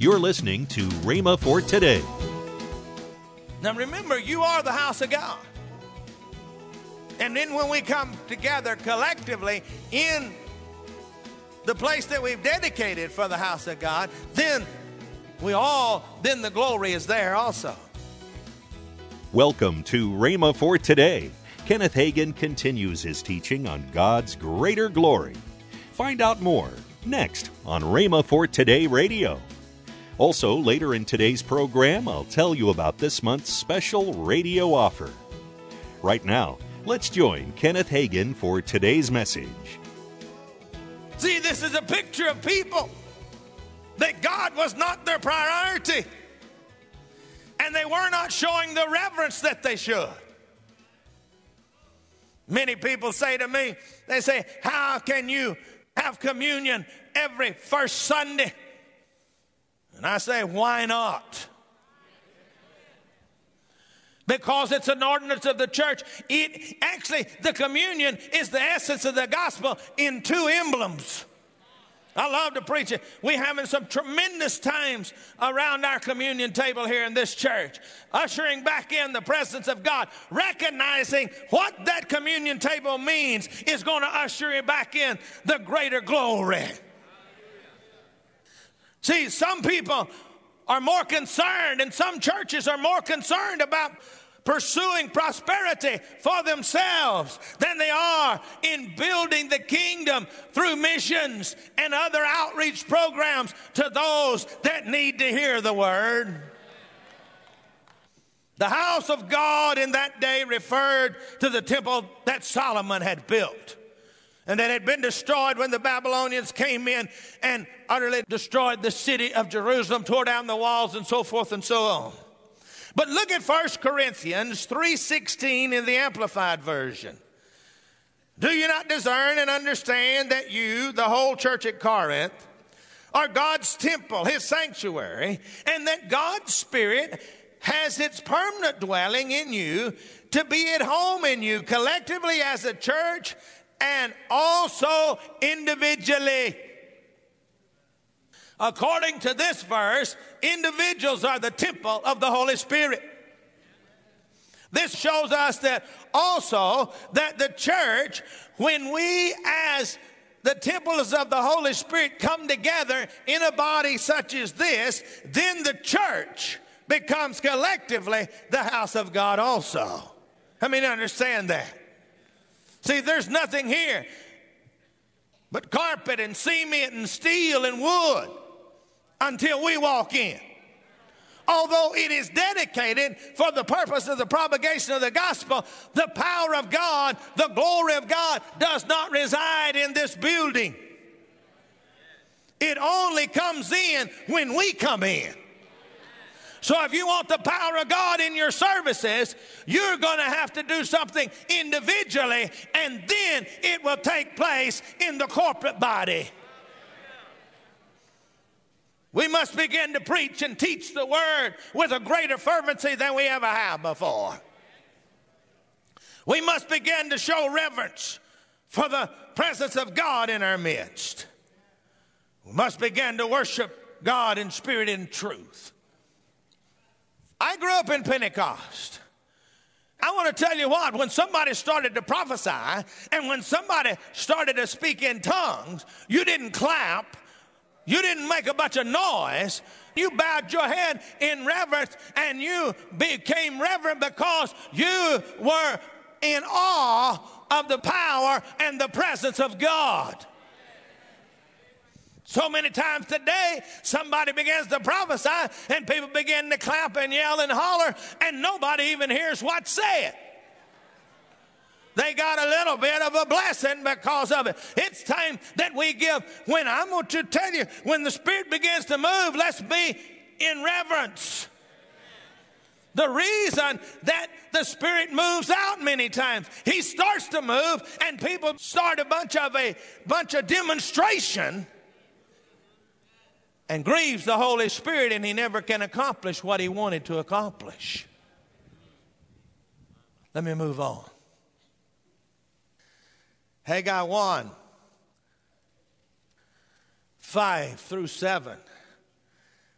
You're listening to Rhema for today. Now remember, you are the house of God. And then when we come together collectively in the place that we've dedicated for the house of God, then we all, then the glory is there also. Welcome to Rhema for today. Kenneth Hagin continues his teaching on God's greater glory. Find out more next on Rhema for Today Radio. Also, later in today's program, I'll tell you about this month's special radio offer. Right now, let's join Kenneth Hagin for today's message. See, this is a picture of people that God was not their priority. And they were not showing the reverence that they should. Many people say to me, they say, How can you have communion every first Sunday? And I say, Why not? Because it's an ordinance of the church. It actually, the communion is the essence of the gospel in two emblems. I love to preach it. We're having some tremendous times around our communion table here in this church, ushering back in the presence of God, recognizing what that communion table means is going to usher you back in the greater glory. See, some people are more concerned, and some churches are more concerned about pursuing prosperity for themselves than they are in building the kingdom through missions and other outreach programs to those that need to hear the word. The house of God in that day referred to the temple that Solomon had built and that had been destroyed when the Babylonians came in and utterly destroyed the city of Jerusalem, tore down the walls, and so forth and so on. But look at 1 Corinthians 3:16 in the amplified version. Do you not discern and understand that you, the whole church at Corinth, are God's temple, his sanctuary, and that God's spirit has its permanent dwelling in you to be at home in you collectively as a church and also individually. According to this verse, individuals are the temple of the Holy Spirit. This shows us that also that the church, when we as the temples of the Holy Spirit come together in a body such as this, then the church becomes collectively the house of God also. I mean, understand that. See, there's nothing here but carpet and cement and steel and wood until we walk in. Although it is dedicated for the purpose of the propagation of the gospel, the power of God, the glory of God does not reside in this building. It only comes in when we come in. So if you want the power of God in your services, you're going to have to do something individually, and then it will take place in the corporate body. We must begin to preach and teach the word with a greater fervency than we ever have before. We must begin to show reverence for the presence of God in our midst. We must begin to worship God in spirit and truth. I grew up in Pentecost. I want to tell you what, when somebody started to prophesy and when somebody started to speak in tongues, you didn't clap, you didn't make a bunch of noise. You bowed your head in reverence and you became reverent because you were in awe of the power and the presence of God. So many times today, somebody begins to prophesy and people begin to clap and yell and holler, and nobody even hears what's said they got a little bit of a blessing because of it. It's time that we give. When I'm going to tell you, when the Spirit begins to move, let's be in reverence. The reason that the Spirit moves out many times, He starts to move, and people start a bunch of a bunch of demonstration and grieves the Holy Spirit, and He never can accomplish what He wanted to accomplish. Let me move on. Haggai 1 5 through 7.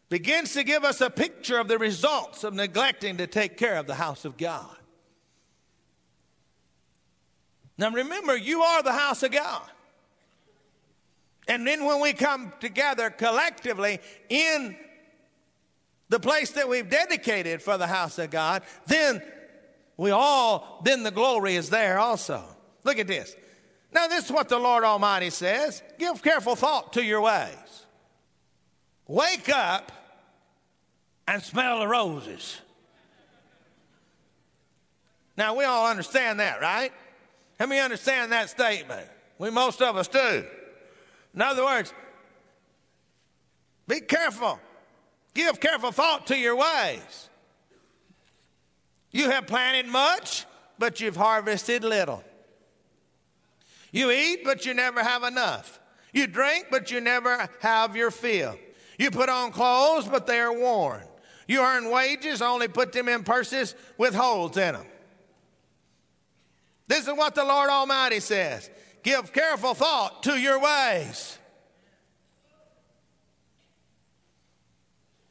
begins to give us a picture of the results of neglecting to take care of the house of God. Now remember, you are the house of God. And then when we come together collectively in the place that we've dedicated for the house of God, then we all, then the glory is there also. Look at this. Now, this is what the Lord Almighty says give careful thought to your ways. Wake up and smell the roses. Now, we all understand that, right? Let me understand that statement. We, most of us do. In other words, be careful. Give careful thought to your ways. You have planted much, but you've harvested little. You eat, but you never have enough. You drink, but you never have your fill. You put on clothes, but they are worn. You earn wages, only put them in purses with holes in them. This is what the Lord Almighty says Give careful thought to your ways.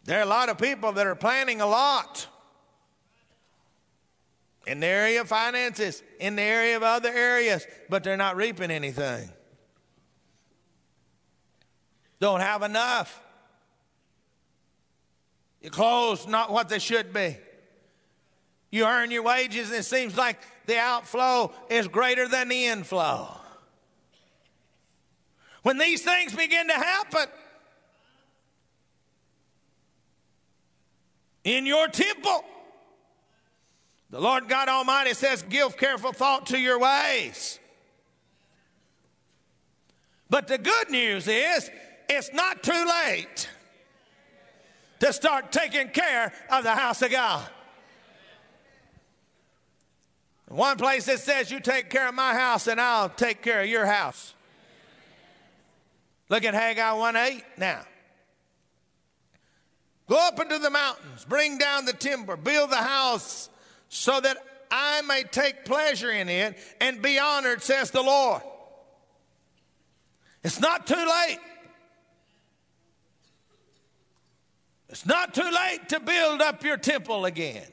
There are a lot of people that are planning a lot in the area of finances, in the area of other areas, but they're not reaping anything. Don't have enough. Your clothes not what they should be. You earn your wages, and it seems like the outflow is greater than the inflow. When these things begin to happen in your temple, the Lord God Almighty says, Give careful thought to your ways. But the good news is, it's not too late to start taking care of the house of God. One place that says, You take care of my house, and I'll take care of your house. Look at Haggai 1 8 now. Go up into the mountains, bring down the timber, build the house so that I may take pleasure in it and be honored, says the Lord. It's not too late. It's not too late to build up your temple again.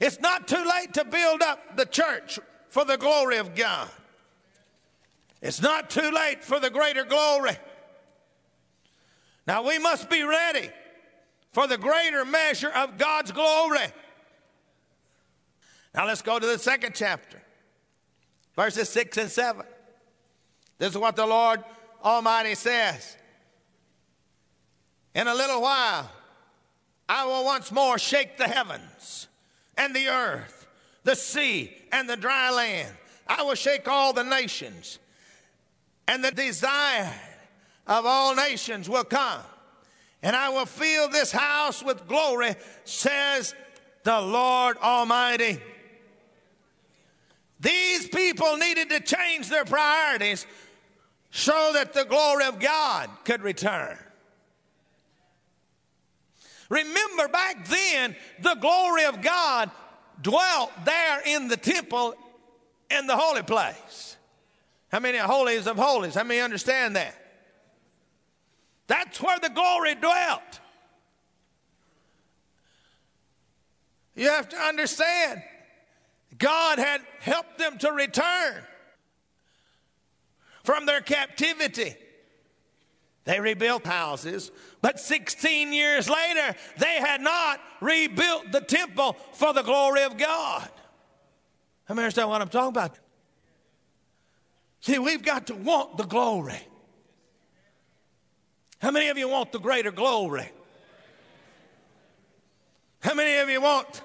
It's not too late to build up the church for the glory of God. It's not too late for the greater glory. Now we must be ready for the greater measure of God's glory. Now let's go to the second chapter, verses 6 and 7. This is what the Lord Almighty says. In a little while, I will once more shake the heavens and the earth, the sea and the dry land. I will shake all the nations, and the desire of all nations will come. And I will fill this house with glory, says the Lord Almighty. These people needed to change their priorities so that the glory of God could return. Remember, back then, the glory of God dwelt there in the temple in the holy place. How many holies of holies? How many understand that? That's where the glory dwelt. You have to understand God had helped them to return from their captivity. They rebuilt houses, but 16 years later, they had not rebuilt the temple for the glory of God. Many understand what I'm talking about? See, we've got to want the glory. How many of you want the greater glory? How many of you want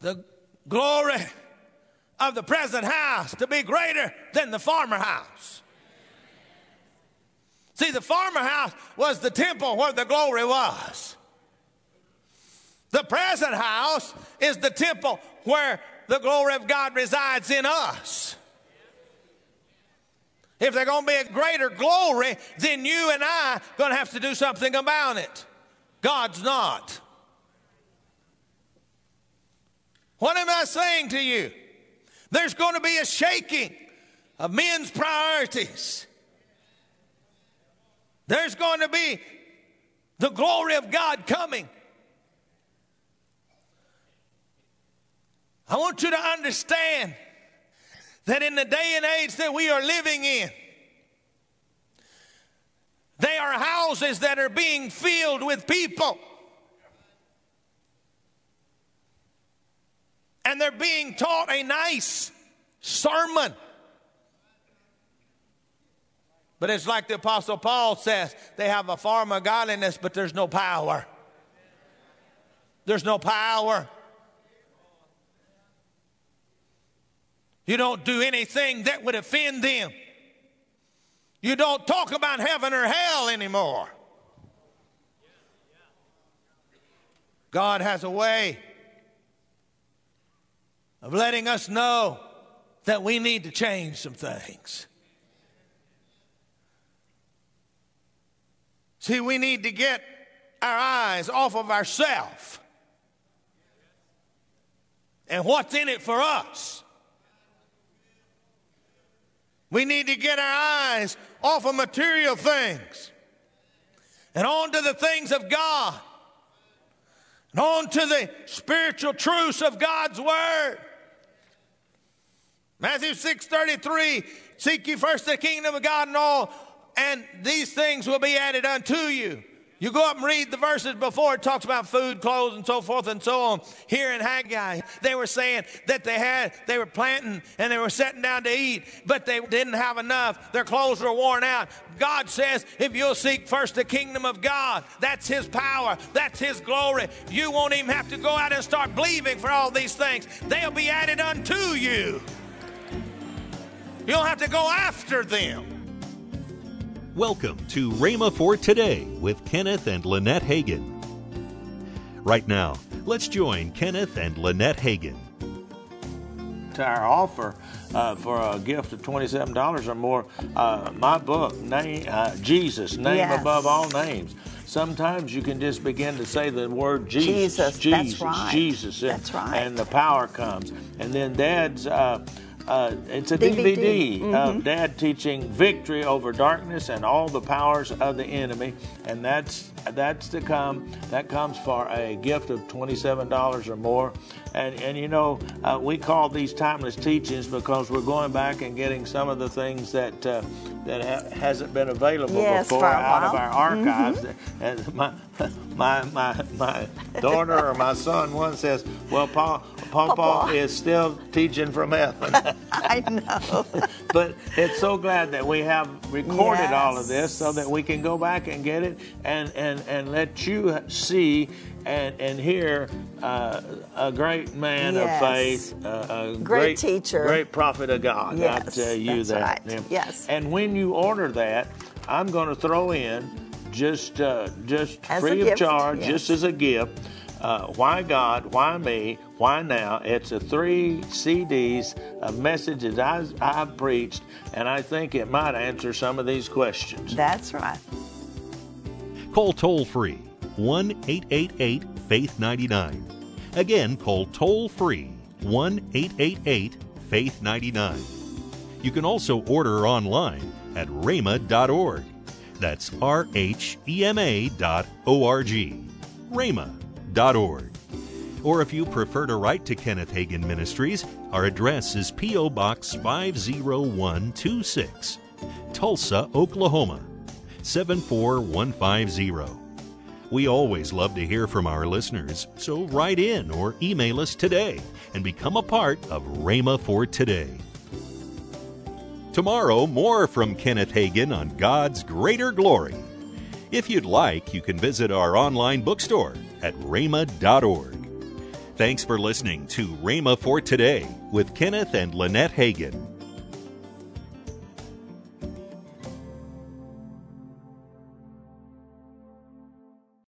the glory of the present house to be greater than the former house. See, the former house was the temple where the glory was. The present house is the temple where the glory of God resides in us. If there's going to be a greater glory, then you and I are going to have to do something about it. God's not. What am I saying to you? There's going to be a shaking of men's priorities. There's going to be the glory of God coming. I want you to understand that in the day and age that we are living in, they are houses that are being filled with people. And they're being taught a nice sermon. But it's like the Apostle Paul says they have a form of godliness, but there's no power. There's no power. You don't do anything that would offend them. You don't talk about heaven or hell anymore. God has a way of letting us know that we need to change some things. See, we need to get our eyes off of ourselves and what's in it for us. We need to get our eyes off of material things and onto the things of God and onto the spiritual truths of God's Word. Matthew 6:33, seek ye first the kingdom of God and all, and these things will be added unto you. You go up and read the verses before it talks about food, clothes, and so forth and so on. Here in Haggai, they were saying that they had, they were planting and they were sitting down to eat, but they didn't have enough. Their clothes were worn out. God says, if you'll seek first the kingdom of God, that's His power, that's His glory. You won't even have to go out and start believing for all these things. They'll be added unto you. You don't have to go after them. Welcome to Rhema for Today with Kenneth and Lynette Hagin. Right now, let's join Kenneth and Lynette Hagin. To our offer uh, for a gift of $27 or more, uh, my book, name, uh, Jesus, Name Yes. Above All Names. Sometimes you can just begin to say the word Jesus, Jesus, that's Jesus, right. Jesus, and, That's right. and the power comes. And then Dad's, uh, uh, it's a DVD, DVD. Mm-hmm. of Dad teaching victory over darkness and all the powers of the enemy, and that's that's to come. That comes for a gift of twenty-seven dollars or more. And and you know uh, we call these timeless teachings because we're going back and getting some of the things that uh, that ha- hasn't been available Yes, before out of our archives. And my my my my daughter or my son one says, "Well, Paul, Papa, Papa. is still teaching from heaven." I know. but it's so glad that we have recorded all of this so that we can go back and get it and and and let you see and and hear uh, a great man Yes. of faith, uh, a Great teacher. great prophet of God. I tell you that's that. right. And- Yes. And when you order that, I'm going to throw in just uh, just As free of charge, yes. just as a gift. Uh, why God? Why me? Why now? It's a three CDs of messages I, I've preached, and I think it might answer some of these questions. That's right. Call toll free 1 888 Faith 99. Again, call toll free 1 888 Faith 99. You can also order online at rhema.org. That's R H E M A dot O R G. rhema.org. Oh or if you prefer to write to Kenneth Hagin Ministries, our address is P.O. Box 50126, Tulsa, Oklahoma 74150. We always love to hear from our listeners, so write in or email us today and become a part of Rhema for Today. Tomorrow, more from Kenneth Hagin on God's greater glory. If you'd like, you can visit our online bookstore at rhema.org. Thanks for listening to Rhema for Today with Kenneth and Lynette Hagin.